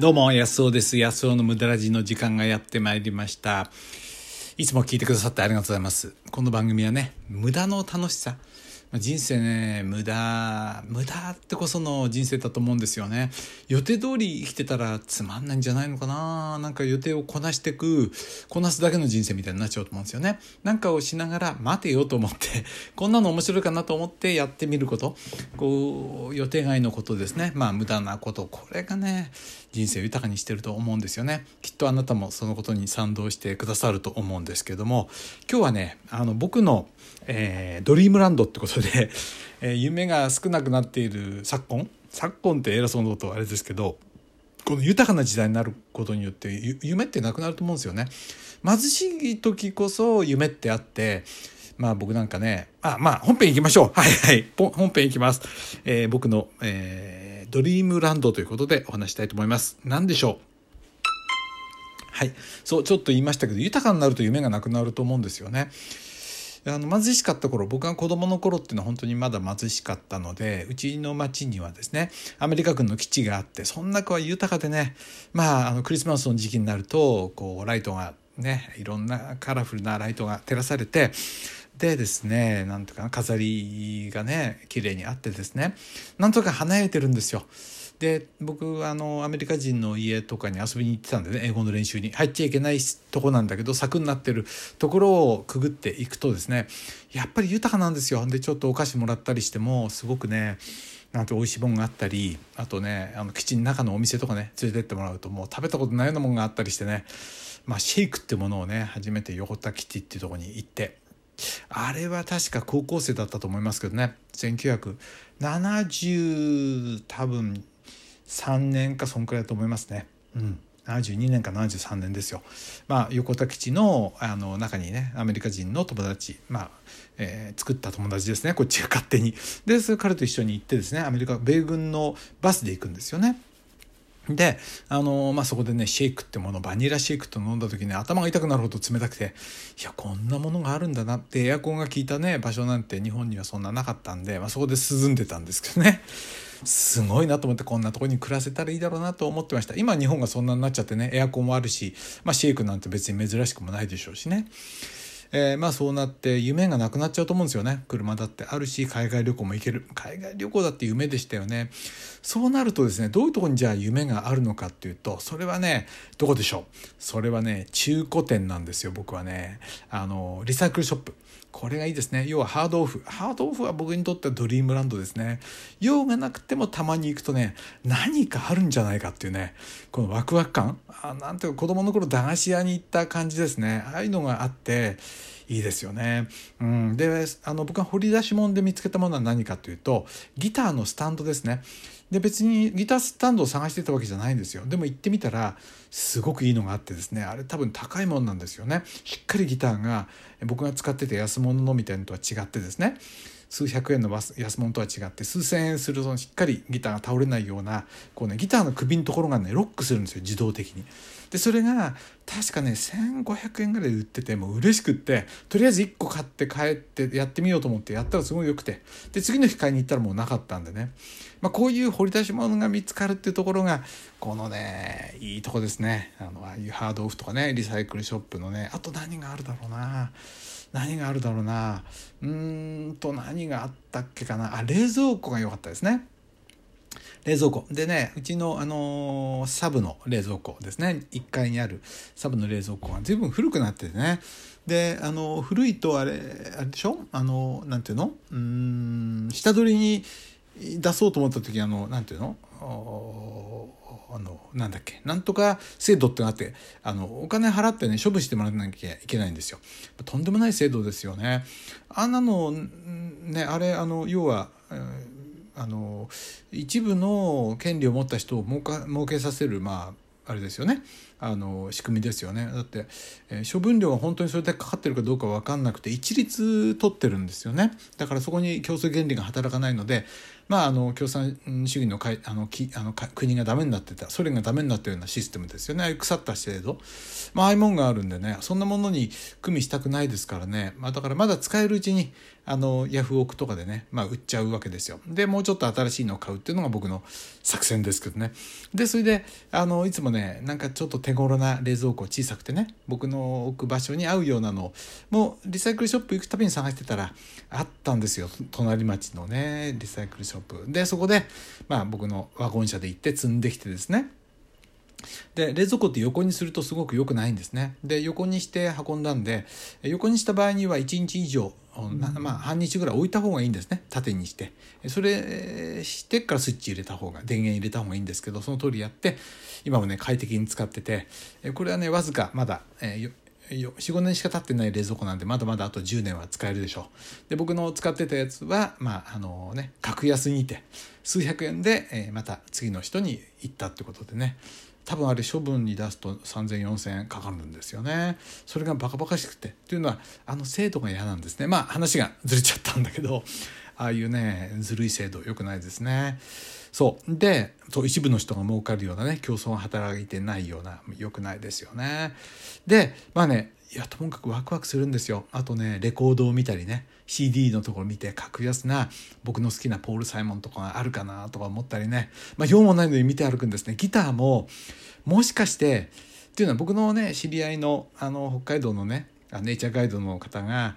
どうも、安尾です。安尾の無駄ラジの時間がやってまいりました。いつも聞いてくださってありがとうございます。この番組はね、無駄の楽しさ。ま人生ね、無駄、無駄ってこその人生だと思うんですよね。予定通り生きてたらつまんないんじゃないのかななんか予定をこなしてく、こなすだけの人生みたいになっちゃうと思うんですよね。なんかをしながら待てよと思って、こんなの面白いかなと思ってやってみること。こう、予定外のことですね。まあ無駄なこと。これがね、人生を豊かにしてると思うんですよね。きっとあなたもそのことに賛同してくださると思うんですけども、今日はね、あの僕の、えードリームランドってことで、え夢が少なくなっている昨今？昨今って偉そうなことはあれですけどこの豊かな時代になることによって夢ってなくなると思うんですよね。貧しい時こそ夢ってあってまあ僕なんかねあまあ本編行きましょう。はいはい。本編行きます、えー僕の、えードリームランドということでお話したいと思います。何でしょう？はい。そうちょっと言いましたけど豊かになると夢がなくなると思うんですよね。あの貧しかった頃僕が子供の頃っていうのは本当にまだ貧しかったのでうちの町にはですねアメリカ軍の基地があってその中は豊かでねまああのクリスマスの時期になるとこうライトがねいろんなカラフルなライトが照らされてでですねなんとか飾りがね綺麗にあってですねなんとか華やいてるんですよ。で僕あのアメリカ人の家とかに遊びに行ってたんでね英語の練習に。入っちゃいけないとこなんだけど柵になってるところをくぐっていくとですねやっぱり豊かなんですよ。でちょっとお菓子もらったりしてもすごくねなんて美味しいもんがあったりあとねあの基地の中のお店とかね連れてってもらうともう食べたことないようなもんがあったりしてねまあシェイクってものをね初めて横田基地っていうとこに行ってあれは確か高校生だったと思いますけどね1970多分3年かそんくらいだと思いますね。うん72年か73年ですよ。まあ、横田基地のあの中にねアメリカ人の友達、まあえー作った友達ですねこっちが勝手に。でそれ彼と一緒に行ってですねアメリカ米軍のバスで行くんですよね。であの、まあ、そこでねシェイクってものバニラシェイクと飲んだ時に頭が痛くなるほど冷たくていやこんなものがあるんだなってエアコンが効いたね場所なんて日本にはそんななかったんで、まあ、そこで涼んでたんですけどねすごいなと思ってこんなとこに暮らせたらいいだろうなと思ってました。今日本がそんなになっちゃってねエアコンもあるし、まあ、シェイクなんて別に珍しくもないでしょうしね。えーまあそうなって夢がなくなっちゃうと思うんですよね。車だってあるし海外旅行も行ける。海外旅行だって夢でしたよね。そうなるとですねどういうとこにじゃあ夢があるのかっていうとそれはねどこでしょう？それはね中古店なんですよ僕はね。あのリサイクルショップ。これがいいですね。要はハードオフ。ハードオフは僕にとってはドリームランドですね。用がなくてもたまに行くとね何かあるんじゃないかっていうねこのワクワク感。あなんていうか子供の頃駄菓子屋に行った感じですね。ああいうのがあっていいですよね。うん、であの僕が掘り出し物で見つけたものは何かというとギターのスタンドですね。で別にギタースタンドを探してたわけじゃないんですよ。でも行ってみたらすごくいいのがあってですねあれ多分高いもんなんですよね。しっかりギターが僕が使ってた安物のみたいなのとは違ってですね数百円の安物とは違って数千円するそのしっかりギターが倒れないようなこう、ね、ギターの首のところがねロックするんですよ自動的に。でそれが確かね1500円ぐらいで売っててもう嬉しくってとりあえず1個買って帰ってやってみようと思ってやったらすごい良くてで次の日買いに行ったらもうなかったんでね、まあ、こういう掘り出し物が見つかるっていうところがこのねいいとこですね。あのああいうハードオフとかねリサイクルショップのねあと何があるだろうな。何があるだろうな。うーんと何があったっけかな。あ冷蔵庫が良かったですね。冷蔵庫。でねうちの、あのーサブの冷蔵庫ですね。1階にあるサブの冷蔵庫が随分古くなっててね。であの古いとあれあれでしょ？あのなんていうの？うん下取りに出そうと思った時あのなんていうの？あのなんだっけ？なんとか制度ってのがあってあのお金払ってね処分してもらわなきゃいけないんですよ。とんでもない制度ですよね。あんなのねあれあの要は、えーあの一部の権利を持った人を儲か儲けさせるまああれですよね。あの仕組みですよね。だって、えー、処分料が本当にそれだけかかってるかどうか分かんなくて一律取ってるんですよね。だからそこに競争原理が働かないのでまあ、あの共産主義のかあのきあの国がダメになってたソ連がダメになったようなシステムですよね。腐った制度、まあ、ああいうもんがあるんでねそんなものに組みしたくないですからね、まあ、だからまだ使えるうちにあのヤフオクとかでね、まあ、売っちゃうわけですよ。でもうちょっと新しいのを買うっていうのが僕の作戦ですけどね。でそれであのいつもねなんかちょっと手頃な冷蔵庫小さくてね僕の置く場所に合うようなのもうリサイクルショップ行くたびに探してたらあったんですよ。隣町のねリサイクルショップ。でそこで、まあ、僕のワゴン車で行って積んできてですね。で冷蔵庫って横にするとすごく良くないんですね。で横にして運んだんで横にした場合には1日以上、まあ、半日ぐらい置いた方がいいんですね。縦にして。それしてからスイッチ入れた方が電源入れた方がいいんですけどその通りやって今もね快適に使っててこれはねわずかまだ、えー45年しか経ってない冷蔵庫なんでまだまだあと10年は使えるでしょう。で僕の使ってたやつはまああのね格安にて数百円で、えー、また次の人に行ったってことでね多分あれ処分に出すと30004000円かかるんですよね。それがバカバカしくて。というのはあの制度が嫌なんですね。まあ話がずれちゃったんだけどああいうねずるい制度良くないですね。そう。でそう一部の人が儲かるようなね競争が働いてないような良くないですよね。でまあねいやともかくワクワクするんですよ。あとねレコードを見たりね CD のところ見て格安な僕の好きなポール・サイモンとかがあるかなとか思ったりね。まあ用もないのに見て歩くんですね。ギターももしかしてっていうのは僕のね知り合いのあの北海道のねネイチャーガイドの方が、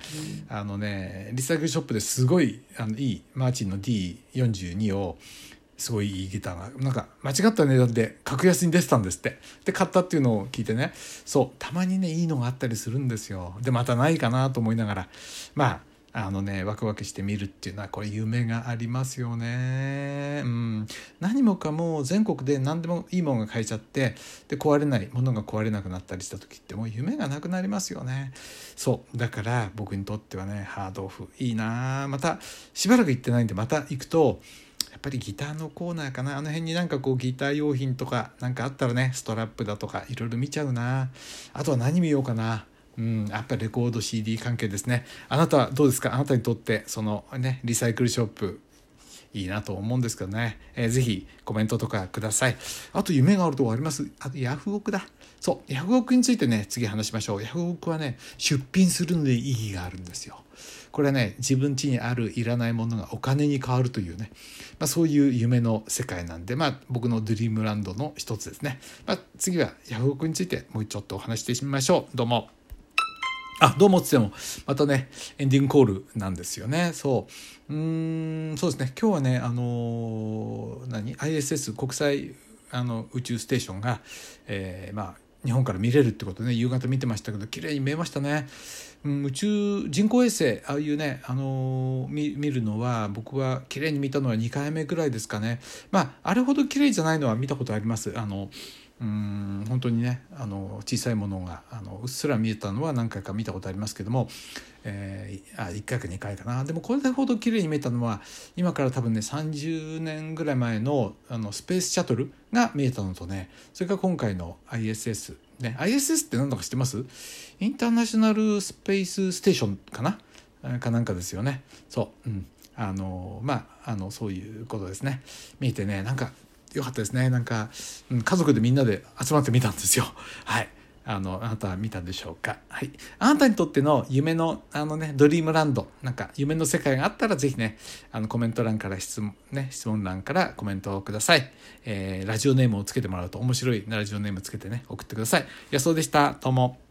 うん、あのねリサイクルショップですごいあのいいマーチンの D42 をすごいいいギターがなんか間違った値段で格安に出てたんですって。で買ったっていうのを聞いてね。そうたまにねいいのがあったりするんですよ。でまたないかなと思いながら。まああのねワクワクして見るっていうのはこれ夢がありますよね。うん、何もかも全国で何でもいいものが買えちゃってで壊れないものが壊れなくなったりした時ってもう夢がなくなりますよね。そう。だから僕にとってはねハードオフいいな。またしばらく行ってないんでまた行くとやっぱりギターのコーナーかな。あの辺になんかこうギター用品とかなんかあったらねストラップだとかいろいろ見ちゃうな。あとは何見ようかな。うん、やっぱりレコード CD 関係ですね。あなたはどうですか？あなたにとってそのねリサイクルショップ。いいなと思うんですけどね、えー、ぜひコメントとかください。あと夢があるとこあります？あとヤフオクだ。そう、ヤフオクについてね、次話しましょう。ヤフオクはね、出品するので意義があるんですよ。これはね、自分家にあるいらないものがお金に変わるというね、まあ、そういう夢の世界なんで、まあ、僕のドリームランドの一つですね。まあ、次はヤフオクについてもうちょっとお話してみましょう。どうも。あ、どうもっつっても、またね、エンディングコールなんですよね。そう。うん、そうですね。今日はね、あのー、何 ?ISS 国際あの宇宙ステーションが、えー、まあ、日本から見れるってことね、夕方見てましたけど、綺麗に見えましたね。うん、宇宙人工衛星ああいうね、あのー、見見るのは僕は綺麗に見たのは2回目ぐらいですかねまああれほど綺麗じゃないのは見たことありますあのうん本当にねあの小さいものがあのうっすら見えたのは何回か見たことありますけども、えー、あ1回か2回かな。でもこれほど綺麗に見えたのは今から多分ね30年ぐらい前のあのスペースシャトルが見えたのとねそれから今回の ISS ね ISS って何だか知ってます？インターナショナルスペースステーションかな？かなんかですよね。そう、うん、あのまああのそういうことですね。見えてねなんかよかったですね。なんか、うん、家族でみんなで集まってみたんですよ。はい。あのあなたは見たでしょうか。はい。あなたにとっての夢のあのねドリームランド。なんか夢の世界があったらぜひねあのコメント欄から質問ね質問欄からコメントをください、えー、ラジオネームをつけてもらうと面白いラジオネームつけてね送ってください。安尾でした。どうも。